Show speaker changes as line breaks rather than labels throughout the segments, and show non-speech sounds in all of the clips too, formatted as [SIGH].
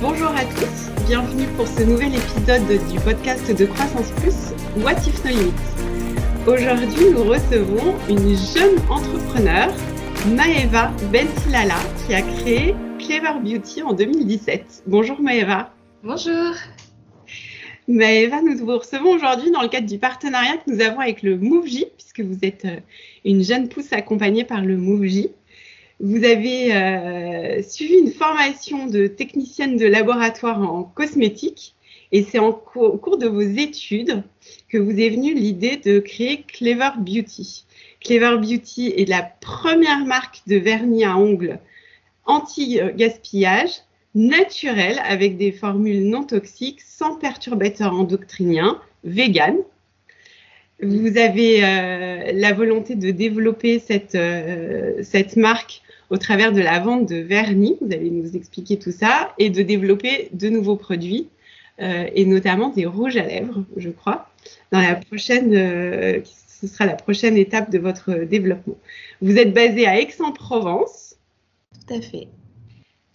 Bonjour à tous, bienvenue pour ce nouvel épisode du podcast de Croissance Plus, What If No Limits. Aujourd'hui, nous recevons une jeune entrepreneur, Maeva Bentilala, qui a créé Clever Beauty en 2017. Bonjour Maeva.
Bonjour.
Maeva, nous vous recevons aujourd'hui dans le cadre du partenariat que nous avons avec le MoveJ, puisque vous êtes euh, une jeune pousse accompagnée par le MoveJ. Vous avez euh, suivi une formation de technicienne de laboratoire en cosmétique et c'est au cours de vos études que vous est venue l'idée de créer Clever Beauty. Clever Beauty est la première marque de vernis à ongles anti-gaspillage, naturel, avec des formules non toxiques, sans perturbateurs endocriniens, vegan. Vous avez euh, la volonté de développer cette, euh, cette marque au travers de la vente de vernis, vous allez nous expliquer tout ça, et de développer de nouveaux produits, euh, et notamment des rouges à lèvres, je crois, dans la prochaine, euh, ce sera la prochaine étape de votre développement. Vous êtes basé à Aix-en-Provence.
Tout à fait.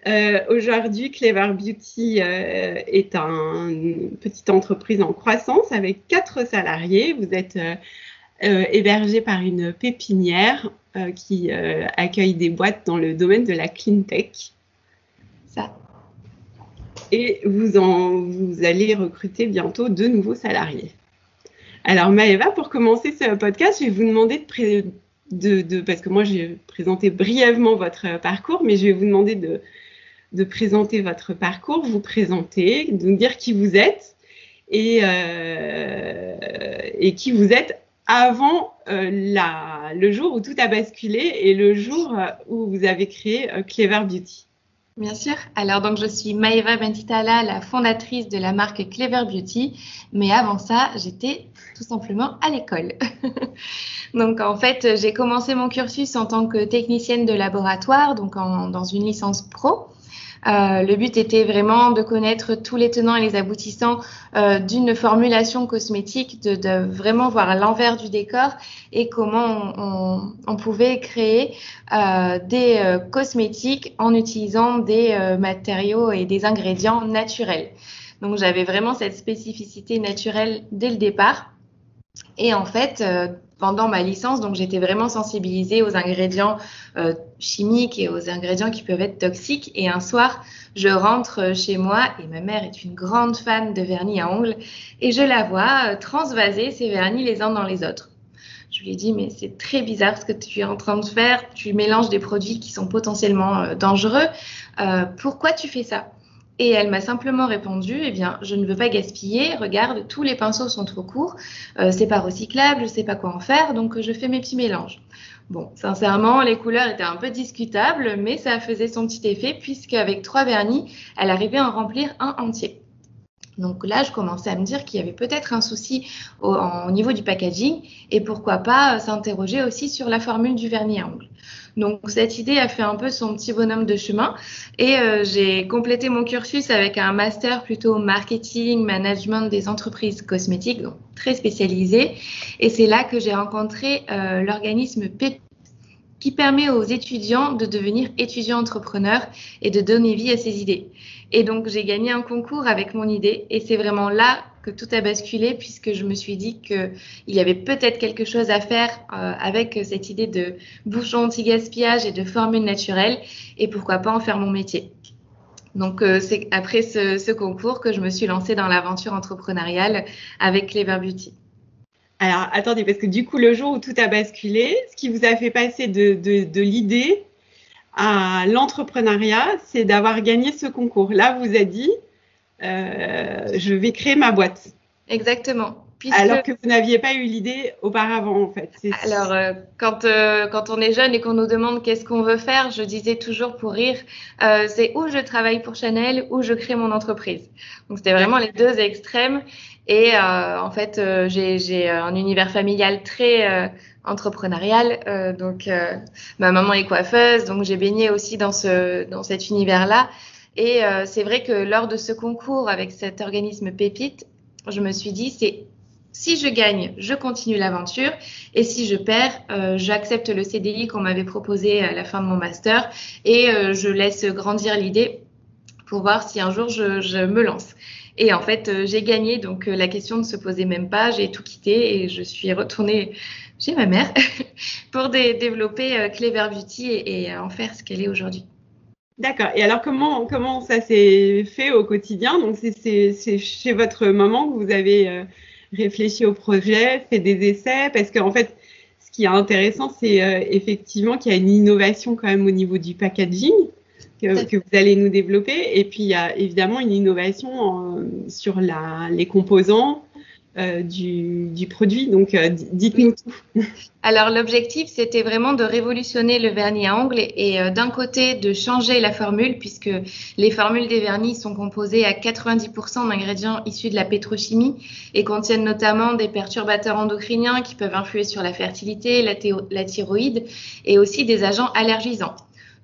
Euh, Aujourd'hui, Clever Beauty euh, est un, une petite entreprise en croissance avec quatre salariés. Vous êtes euh, hébergé par une pépinière euh, qui euh, accueille des boîtes dans le domaine de la clean tech.
Ça.
Et vous, en, vous allez recruter bientôt deux nouveaux salariés. Alors Maëva, pour commencer ce podcast, je vais vous demander de, pré- de, de parce que moi j'ai présenté brièvement votre parcours, mais je vais vous demander de, de présenter votre parcours, vous présenter, de nous dire qui vous êtes et, euh, et qui vous êtes avant euh, le jour où tout a basculé et le jour euh, où vous avez créé euh, Clever Beauty.
Bien sûr. Alors donc je suis Maeva Bentitala, la fondatrice de la marque Clever Beauty, mais avant ça, j'étais tout simplement à l'école. [LAUGHS] donc en fait, j'ai commencé mon cursus en tant que technicienne de laboratoire, donc dans une licence pro. Euh, le but était vraiment de connaître tous les tenants et les aboutissants euh, d'une formulation cosmétique, de, vraiment voir l'envers du décor et comment on, pouvait créer euh, des cosmétiques en utilisant des matériaux et des ingrédients naturels. Donc j'avais vraiment cette spécificité naturelle dès le départ. Et en fait, pendant ma licence, donc j'étais vraiment sensibilisée aux ingrédients euh, chimiques et aux ingrédients qui peuvent être toxiques. Et un soir, je rentre chez moi et ma mère est une grande fan de vernis à ongles et je la vois euh, transvaser ces vernis les uns dans les autres. Je lui ai dit, mais c'est très bizarre ce que tu es en train de faire. Tu mélanges des produits qui sont potentiellement euh, dangereux. Pourquoi tu fais ça? Et elle m'a simplement répondu, eh bien, je ne veux pas gaspiller. Regarde, tous les pinceaux sont trop courts. Euh, c'est pas recyclable, je sais pas quoi en faire, donc je fais mes petits mélanges. Bon, sincèrement, les couleurs étaient un peu discutables, mais ça faisait son petit effet puisque avec trois vernis, elle arrivait à en remplir un entier. Donc là, je commençais à me dire qu'il y avait peut-être un souci au, au, niveau du packaging et pourquoi pas s'interroger aussi sur la formule du vernis à ongles. Donc cette idée a fait un peu son petit bonhomme de chemin et euh, j'ai complété mon cursus avec un master plutôt marketing, management des entreprises cosmétiques, donc très spécialisé. Et c'est là que j'ai rencontré euh, l'organisme PEP qui permet aux étudiants de devenir étudiants entrepreneurs et de donner vie à ces idées. Et donc j'ai gagné un concours avec mon idée et c'est vraiment là que tout a basculé puisque je me suis dit qu'il y avait peut-être quelque chose à faire euh, avec cette idée de bouchon anti-gaspillage et de formule naturelle et pourquoi pas en faire mon métier. Donc euh, c'est après ce, concours que je me suis lancée dans l'aventure entrepreneuriale avec Clever Beauty.
Alors attendez, parce que du coup le jour où tout a basculé, ce qui vous a fait passer de, de l'idée à l'entrepreneuriat, c'est d'avoir gagné ce concours. Là, vous a dit, euh, je vais créer ma boîte.
Exactement.
Puisque... Alors que vous n'aviez pas eu l'idée auparavant, en fait.
Alors, euh, quand, euh, quand on est jeune et qu'on nous demande qu'est-ce qu'on veut faire, je disais toujours pour rire, euh, c'est où je travaille pour Chanel, ou je crée mon entreprise. Donc, c'était vraiment les deux extrêmes. Et en fait, j'ai un univers familial très entrepreneurial. donc, ma maman est coiffeuse, donc j'ai baigné aussi dans, ce, dans cet univers-là. Et euh, c'est vrai que lors de ce concours avec cet organisme Pépite, je me suis dit, c'est si je gagne, je continue l'aventure. Et si je perds, euh, j'accepte le CDI qu'on m'avait proposé à la fin de mon master et euh, je laisse grandir l'idée pour voir si un jour je, me lance. Et en fait, euh, j'ai gagné, donc la question ne se posait même pas. J'ai tout quitté et je suis retournée chez ma mère [LAUGHS] pour développer Clever Beauty et, en faire ce qu'elle est aujourd'hui.
D'accord. Et alors, comment, comment ça s'est fait au quotidien? Donc, c'est chez votre maman que vous avez réfléchi au projet, fait des essais? Parce qu'en fait, ce qui est intéressant, c'est euh, effectivement qu'il y a une innovation quand même au niveau du packaging que, vous allez nous développer. Et puis, il y a évidemment une innovation sur la, les composants, euh, du, produit. Donc, euh, dites-nous tout.
Alors, l'objectif, c'était vraiment de révolutionner le vernis à ongles et, euh, d'un côté, de changer la formule, puisque les formules des vernis sont composées à 90% d'ingrédients issus de la pétrochimie et contiennent notamment des perturbateurs endocriniens qui peuvent influer sur la fertilité, la, la thyroïde et aussi des agents allergisants.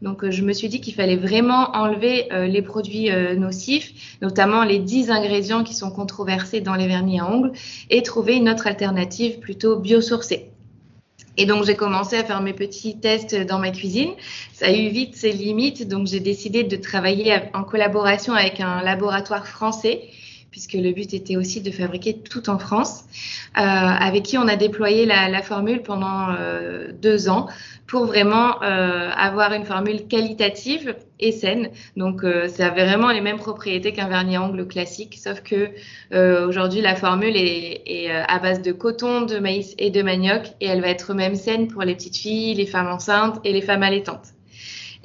Donc, euh, je me suis dit qu'il fallait vraiment enlever euh, les produits euh, nocifs, notamment les 10 ingrédients qui sont controversés dans les vernis à ongles, et trouver une autre alternative plutôt biosourcée. Et donc, j'ai commencé à faire mes petits tests dans ma cuisine. Ça a eu vite ses limites, donc j'ai décidé de travailler en collaboration avec un laboratoire français puisque le but était aussi de fabriquer tout en France, euh, avec qui on a déployé la, la formule pendant euh, deux ans pour vraiment euh, avoir une formule qualitative et saine. Donc, euh, ça avait vraiment les mêmes propriétés qu'un vernis à ongles classique, sauf que euh, aujourd'hui, la formule est, est, à base de coton, de maïs et de manioc, et elle va être même saine pour les petites filles, les femmes enceintes et les femmes allaitantes.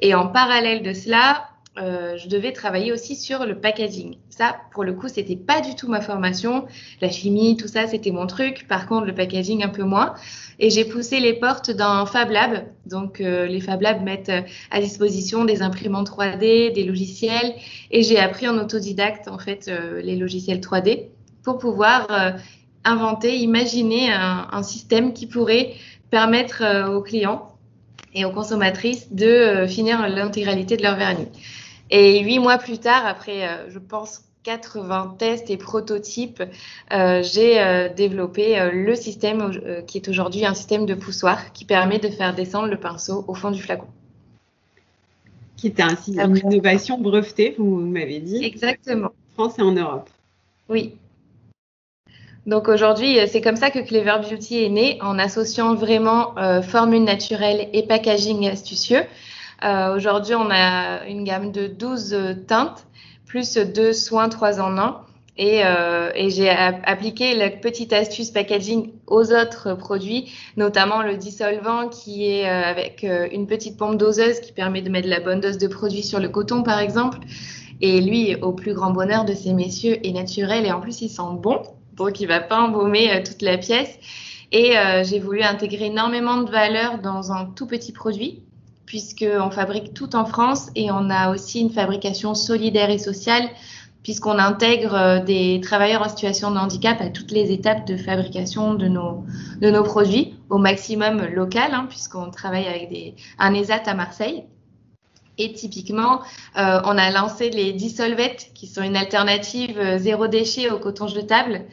Et en parallèle de cela, euh, je devais travailler aussi sur le packaging. Ça, pour le coup, c'était pas du tout ma formation. La chimie, tout ça, c'était mon truc. Par contre, le packaging, un peu moins. Et j'ai poussé les portes d'un Fab Lab. Donc, euh, les Fab Labs mettent euh, à disposition des imprimantes 3D, des logiciels. Et j'ai appris en autodidacte, en fait, les logiciels 3D pour pouvoir inventer, imaginer un, un, système qui pourrait permettre aux clients et aux consommatrices de finir l'intégralité de leur vernis. Et huit mois plus tard, après, euh, je pense, 80 tests et prototypes, euh, j'ai euh, développé le système qui est aujourd'hui un système de poussoir qui permet de faire descendre le pinceau au fond du flacon.
Qui est un une innovation brevetée, vous m'avez dit.
Exactement.
En France et en Europe.
Oui. Donc aujourd'hui, c'est comme ça que Clever Beauty est né, en associant vraiment formule naturelle et packaging astucieux. Euh, aujourd'hui, on a une gamme de 12 teintes, plus deux soins 3 en 1. Et, euh, et j'ai appliqué la petite astuce packaging aux autres produits, notamment le dissolvant qui est euh, avec euh, une petite pompe doseuse qui permet de mettre la bonne dose de produit sur le coton, par exemple. Et lui, au plus grand bonheur de ces messieurs, est naturel et en plus, il sent bon. Donc, il va pas embaumer toute la pièce. Et j'ai voulu intégrer énormément de valeur dans un tout petit produit puisqu'on fabrique tout en France et on a aussi une fabrication solidaire et sociale, puisqu'on intègre euh, des travailleurs en situation de handicap à toutes les étapes de fabrication de nos, de nos produits, au maximum local, hein, puisqu'on travaille avec des, un ESAT à Marseille. Et typiquement, euh, on a lancé les dissolvettes, qui sont une alternative euh, zéro déchet au coton jetable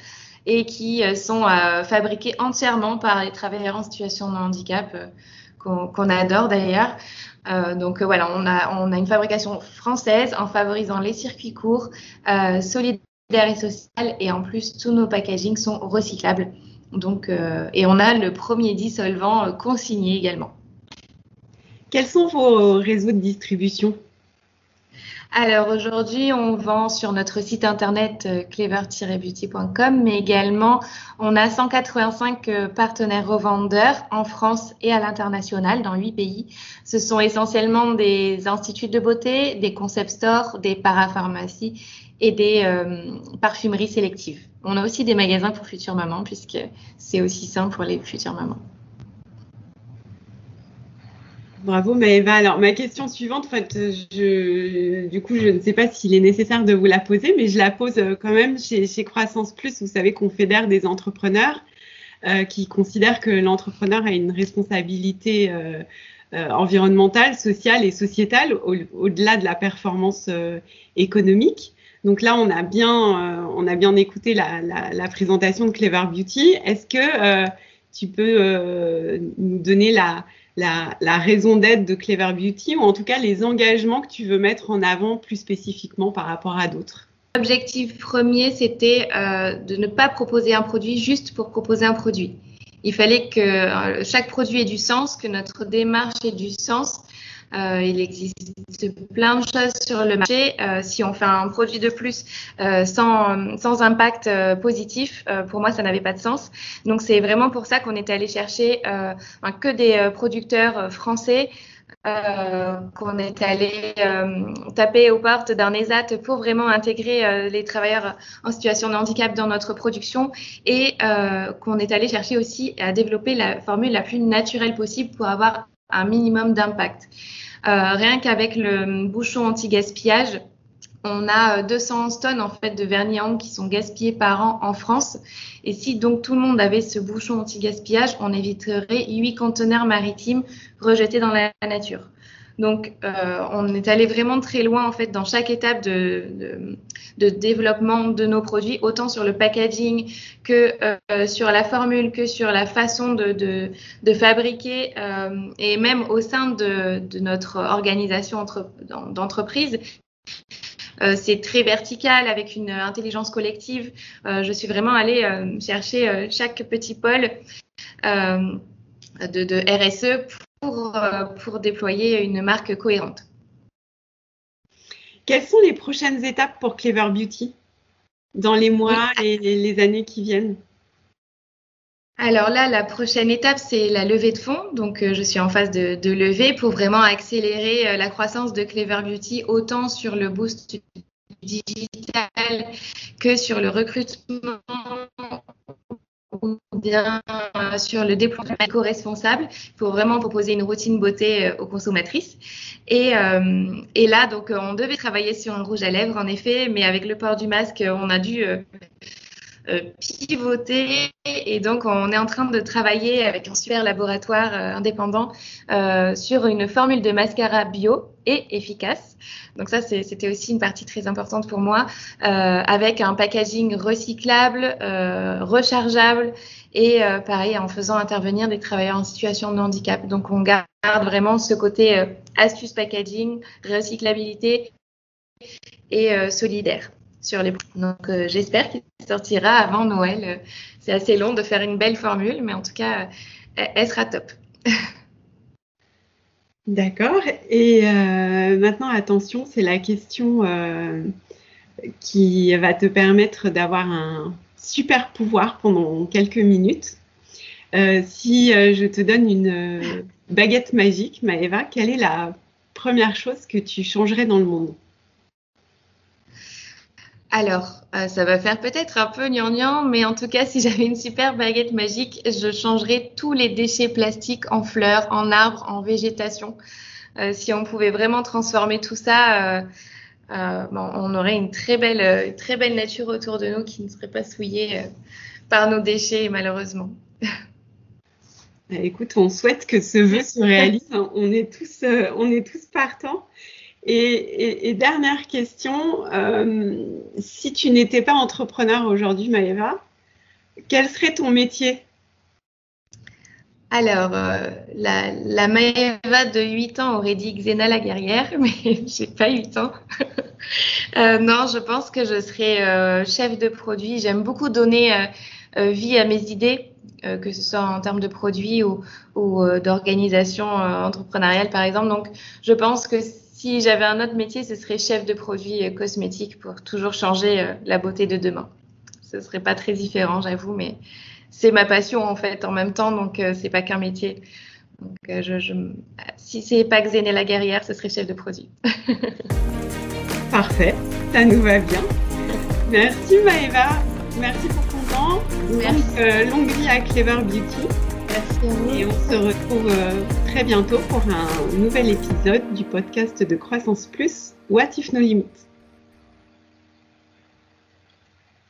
et qui sont fabriqués entièrement par les travailleurs en situation de handicap qu'on adore d'ailleurs. Euh, donc euh, voilà, on a, une fabrication française en favorisant les circuits courts, euh, solidaires et sociales, et en plus tous nos packagings sont recyclables. Donc, euh, et on a le premier dissolvant euh, consigné également.
Quels sont vos réseaux de distribution?
Alors aujourd'hui, on vend sur notre site internet euh, clever-beauty.com, mais également on a 185 euh, partenaires revendeurs en France et à l'international dans huit pays. Ce sont essentiellement des instituts de beauté, des concept stores, des parapharmacies et des euh, parfumeries sélectives. On a aussi des magasins pour futures mamans puisque c'est aussi simple pour les futures mamans.
Bravo Maëva. Alors ma question suivante, en fait, je, du coup, je ne sais pas s'il est nécessaire de vous la poser, mais je la pose euh, quand même chez, Croissance Plus. Vous savez qu'on fédère des entrepreneurs euh, qui considèrent que l'entrepreneur a une responsabilité euh, environnementale, sociale et sociétale au-delà de la performance économique. Donc là, on a bien, on a bien écouté la, la, présentation de Clever Beauty. Est-ce que tu peux nous donner la la, raison d'être de Clever Beauty ou en tout cas les engagements que tu veux mettre en avant plus spécifiquement par rapport à d'autres?
L'objectif premier, c'était euh, de ne pas proposer un produit juste pour proposer un produit. Il fallait que euh, chaque produit ait du sens, que notre démarche ait du sens. Euh, il existe plein de choses sur le marché. Euh, si on fait un produit de plus euh, sans, impact positif, pour moi, ça n'avait pas de sens. Donc, c'est vraiment pour ça qu'on est allé chercher que des producteurs français qu'on est allé taper aux portes d'un ESAT pour vraiment intégrer les travailleurs en situation de handicap dans notre production et qu'on est allé chercher aussi à développer la formule la plus naturelle possible pour avoir un minimum d'impact. Rien qu'avec le bouchon anti-gaspillage, on a 200 euh, tonnes en fait de vernis à ongles qui sont gaspillés par an en France. Et si donc tout le monde avait ce bouchon anti-gaspillage, on éviterait 8 conteneurs maritimes rejetés dans la nature. Donc, euh, on est allé vraiment très loin en fait dans chaque étape de, développement de nos produits, autant sur le packaging que euh, sur la formule, que sur la façon de, fabriquer, et même au sein de, notre organisation d'entreprise. Euh, c'est très vertical avec une intelligence collective. Euh, je suis vraiment allée euh, chercher chaque petit pôle de, RSE pour, pour déployer une marque cohérente.
Quelles sont les prochaines étapes pour Clever Beauty dans les mois et les années qui viennent?
Alors là, la prochaine étape, c'est la levée de fonds. Donc, euh, je suis en phase de, de levée pour vraiment accélérer euh, la croissance de Clever Beauty, autant sur le boost digital que sur le recrutement bien euh, sur le déploiement éco-responsable pour vraiment proposer une routine beauté aux consommatrices. Et, et, là, donc, on devait travailler sur un rouge à lèvres, en effet, mais avec le port du masque, on a dû euh, pivoter et donc on est en train de travailler avec un super laboratoire euh, indépendant euh, sur une formule de mascara bio et efficace. Donc ça, c'était aussi une partie très importante pour moi, avec un packaging recyclable, rechargeable et pareil en faisant intervenir des travailleurs en situation de handicap. Donc on garde vraiment ce côté astuce packaging, recyclabilité et solidaire sur les Donc euh, j'espère qu'il sortira avant Noël. Euh, c'est assez long de faire une belle formule, mais en tout cas, euh, elle sera top. [LAUGHS]
D'accord. Et maintenant, attention, c'est la question qui va te permettre d'avoir un super pouvoir pendant quelques minutes. si je te donne une baguette magique, Maëva, quelle est la première chose que tu changerais dans le monde?
Alors, euh, ça va faire peut-être un peu gnangnan, mais en tout cas, si j'avais une super baguette magique, je changerais tous les déchets plastiques en fleurs, en arbres, en végétation. Euh, si on pouvait vraiment transformer tout ça, euh, on aurait une très belle, nature autour de nous qui ne serait pas souillée par nos déchets, malheureusement.
Écoute, on souhaite que ce vœu se réalise. On est tous, on est tous partants. Et, dernière question, euh, si tu n'étais pas entrepreneur aujourd'hui, Maëva, quel serait ton métier?
Alors, euh, la, la, Maëva de 8 ans aurait dit Xena la guerrière, [LAUGHS] mais j'ai pas 8 ans. [LAUGHS] euh, non, je pense que je serais chef de produit. J'aime beaucoup donner vie à mes idées, que ce soit en termes de produits ou, ou d'organisation entrepreneuriale, par exemple. Donc, je pense que si j'avais un autre métier, ce serait chef de produit euh, cosmétique pour toujours changer euh, la beauté de demain. Ce serait pas très différent, j'avoue, mais c'est ma passion en fait en même temps, donc euh, c'est pas qu'un métier. Donc, je, je, si c'est pas Xéné la guerrière, ce serait chef de produit. [LAUGHS]
Parfait, ça nous va bien. Merci Maëva, merci pour ton temps. Merci. longue vie à Clever Beauty. Et on se retrouve euh, très bientôt pour un nouvel épisode du podcast de Croissance Plus, What If No Limits.